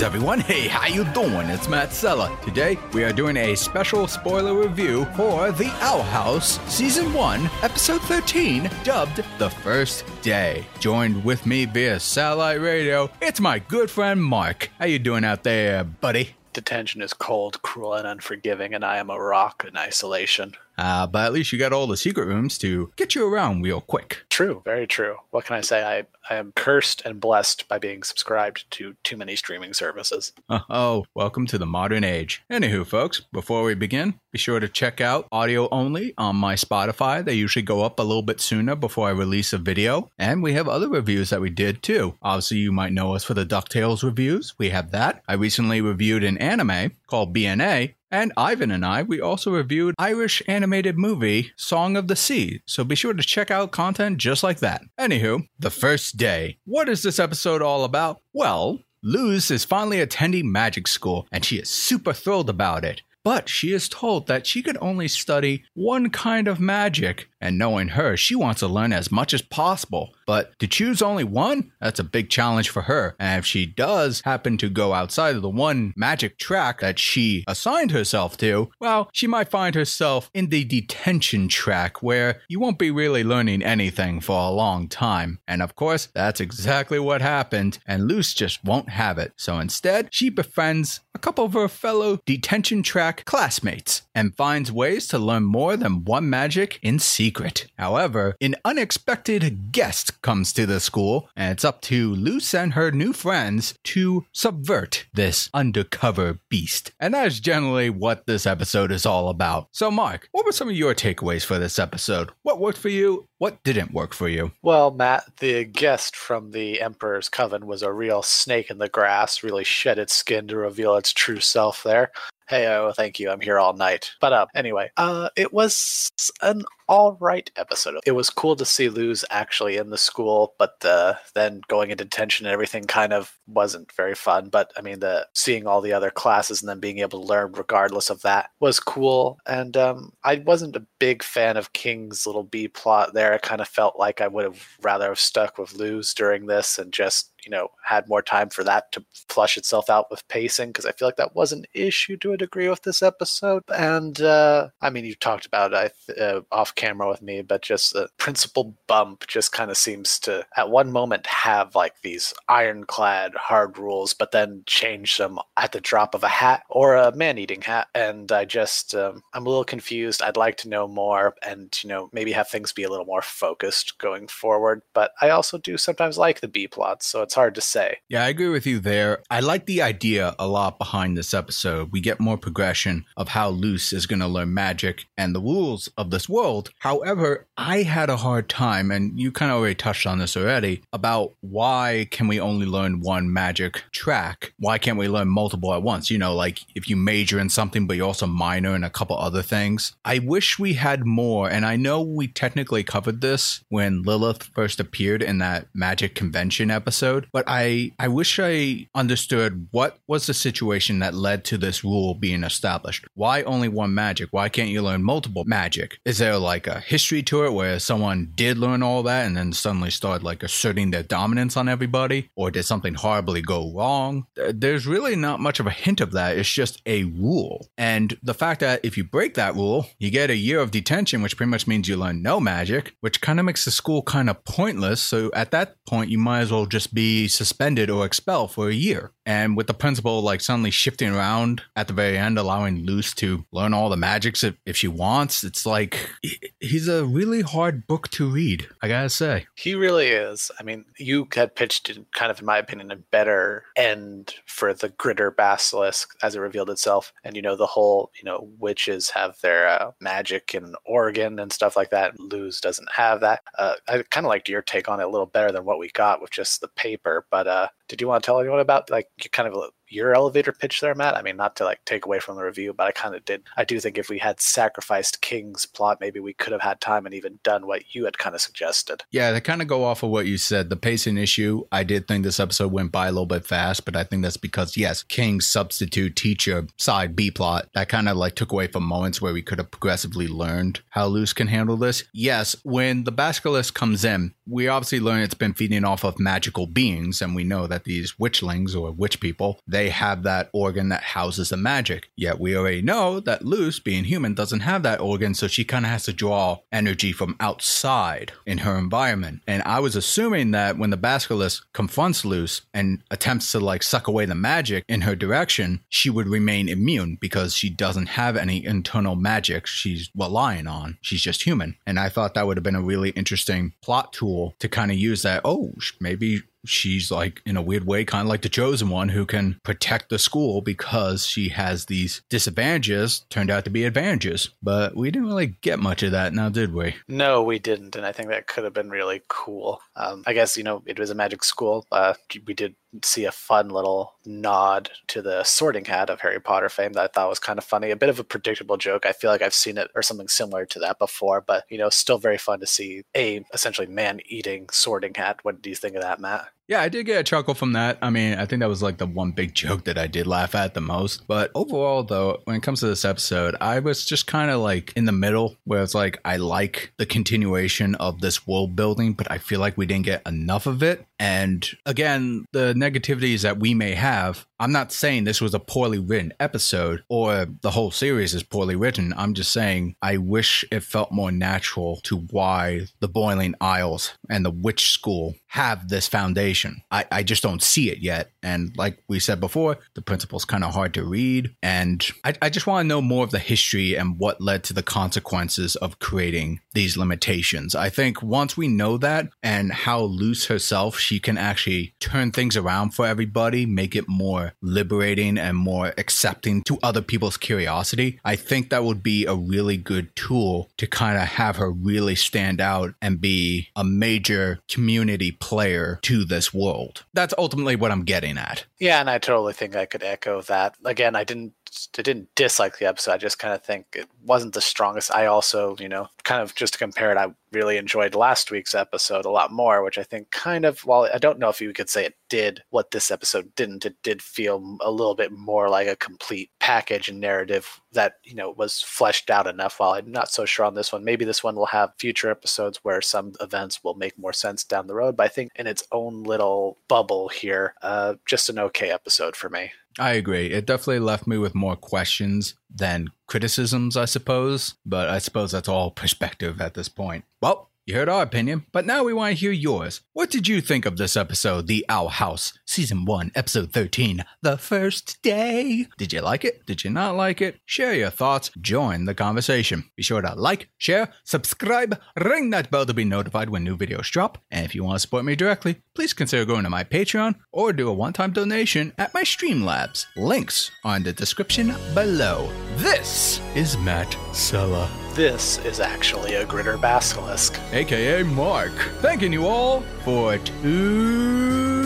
Greetings, everyone. Hey, how you doing? It's Matt Sella. Today, we are doing a special spoiler review for The Owl House, Season 1, Episode 13, dubbed The First Day. Joined with me via Satellite Radio, it's my good friend Marc. How you doing out there, buddy? Detention is cold, cruel, and unforgiving, and I am a rock in isolation. Uh, but at least you got all the secret rooms to get you around real quick. True, very true. What can I say? I, I am cursed and blessed by being subscribed to too many streaming services. Oh, welcome to the modern age. Anywho, folks, before we begin, be sure to check out audio only on my Spotify. They usually go up a little bit sooner before I release a video. And we have other reviews that we did too. Obviously, you might know us for the DuckTales reviews. We have that. I recently reviewed an anime called BNA, and Ivan and I, we also reviewed Irish animated movie Song of the Sea, so be sure to check out content just like that. Anywho, the first day. What is this episode all about? Well, Luz is finally attending magic school, and she is super thrilled about it. But she is told that she can only study one kind of magic, and knowing her, she wants to learn as much as possible. But to choose only one, that's a big challenge for her. And if she does happen to go outside of the one magic track that she assigned herself to, well, she might find herself in the detention track where you won't be really learning anything for a long time. And of course, that's exactly what happened, and Luz just won't have it. So instead, she befriends a couple of her fellow detention track classmates and finds ways to learn more than one magic in secret. However, an unexpected guest comes to the school, and it's up to Luz and her new friends to subvert this undercover beast. And that is generally what this episode is all about. So, Marc, what were some of your takeaways for this episode? What worked for you? What didn't work for you? Well, Matt, the guest from the Emperor's Coven was a real snake in the grass, really shed its skin to reveal its true self there. Hey, oh, thank you. I'm here all night. But uh, anyway, uh, it was an all right episode. It was cool to see Luz actually in the school, but uh, then going into detention and everything kind of wasn't very fun. But I mean, the seeing all the other classes and then being able to learn regardless of that was cool. And um, I wasn't a big fan of King's little B plot there. I kind of felt like I would have rather have stuck with Luz during this and just you know had more time for that to flush itself out with pacing because I feel like that was an issue to a degree with this episode. And uh, I mean, you talked about it uh, off camera with me, but just the principal bump just kind of seems to at one moment have like these ironclad hard rules, but then change them at the drop of a hat or a man-eating hat. And I just um, I'm a little confused. I'd like to know more, and you know maybe have things be a little more focused going forward. But I also do sometimes like the B plots, so it's hard to say. Yeah, I agree with you there. I like the idea a lot behind this episode. We get more progression of how Luz is going to learn magic and the rules of this world. However, I had a hard time, and you kind of already touched on this already, about why can we only learn one magic track? Why can't we learn multiple at once? You know, like if you major in something, but you also minor in a couple other things. I wish we had more, and I know we technically covered this when Lilith first appeared in that magic convention episode, but I, I wish I understood what was the situation that led to this rule being established. Why only one magic? Why can't you learn multiple magic? Is there like a history to it where someone did learn all that and then suddenly started like asserting their dominance on everybody? Or did something horribly go wrong? There's really not much of a hint of that. It's just a rule. And the fact that if you break that rule, you get a year of detention, which pretty much means you learn no magic, which kind of makes the school kind of pointless. So at that point, you might as well just be suspended or expelled for a year. And with the principal like suddenly shifting around at the very end, allowing Luz to learn all the magics if, if she wants, it's like he's a really hard book to read. I gotta say, he really is. I mean, you had pitched, in, kind of, in my opinion, a better end for the Gritter Basilisk as it revealed itself, and you know the whole, you know, witches have their uh, magic and organ and stuff like that. Luz doesn't have that. Uh, I kind of liked your take on it a little better than what we got with just the paper, but uh, did you want to tell anyone about like kind of your elevator pitch there, Matt? I mean, not to like take away from the review, but I kind of did. I do think if we had sacrificed King's plot, maybe we could have had time and even done what you had kind of suggested. Yeah, to kind of go off of what you said, the pacing issue, I did think this episode went by a little bit fast, but I think that's because, yes, King's substitute teacher side B plot, that kind of like took away from moments where we could have progressively learned how Luz can handle this. Yes, when the basilisk comes in, we obviously learn it's been feeding off of magical beings, and we know that these witchlings or witch people, they they have that organ that houses the magic. Yet we already know that Luz, being human, doesn't have that organ, so she kind of has to draw energy from outside in her environment. And I was assuming that when the basilisk confronts Luz and attempts to like suck away the magic in her direction, she would remain immune because she doesn't have any internal magic she's relying on. She's just human. And I thought that would have been a really interesting plot tool to kind of use that. Oh, maybe she's like in a weird way kind of like the chosen one who can protect the school because she has these disadvantages turned out to be advantages but we didn't really get much of that now did we No, we didn't, and I think that could have been really cool. Um, I guess you know it was a magic school. Uh, we did see a fun little nod to the Sorting Hat of Harry Potter fame that I thought was kind of funny. A bit of a predictable joke. I feel like I've seen it or something similar to that before, but you know, still very fun to see a essentially man-eating Sorting Hat. What do you think of that, Matt? Yeah, I did get a chuckle from that. I mean, I think that was like the one big joke that I did laugh at the most. But overall, though, when it comes to this episode, I was just kind of like in the middle where it's like, I like the continuation of this world building, but I feel like we didn't get enough of it. And again, the negativities that we may have, I'm not saying this was a poorly written episode or the whole series is poorly written. I'm just saying I wish it felt more natural to why the Boiling Isles and the Witch School have this foundation. I, I just don't see it yet. And like we said before, the principal's kind of hard to read. And I, I just want to know more of the history and what led to the consequences of creating these limitations. I think once we know that and how Luz herself, she can actually turn things around for everybody, make it more liberating and more accepting to other people's curiosity. I think that would be a really good tool to kind of have her really stand out and be a major community player to this world. That's ultimately what I'm getting at. Yeah, and I totally think I could echo that. Again, I didn't I didn't dislike the episode. I just kind of think it wasn't the strongest. I also, you know, kind of just to compare it, I really enjoyed last week's episode a lot more, which I think kind of, while I don't know if you could say it did what this episode didn't, it did feel a little bit more like a complete package and narrative that, you know, was fleshed out enough. While I'm not so sure on this one, maybe this one will have future episodes where some events will make more sense down the road. But I think in its own little bubble here, uh, just an okay episode for me. I agree. It definitely left me with more questions than criticisms, I suppose. But I suppose that's all perspective at this point. Well, you heard our opinion, but now we want to hear yours. What did you think of this episode, The Owl House, Season 1, Episode 13, The First Day? Did you like it? Did you not like it? Share your thoughts, join the conversation. Be sure to like, share, subscribe, ring that bell to be notified when new videos drop. And if you want to support me directly, please consider going to my Patreon or do a one time donation at my Streamlabs. Links are in the description below. This is Matt Sella this is actually a Gritter Basilisk. aka Marc. Thanking you all for tuning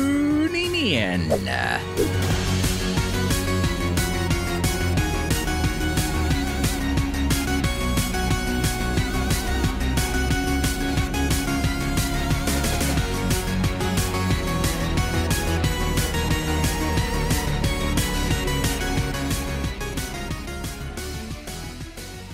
in.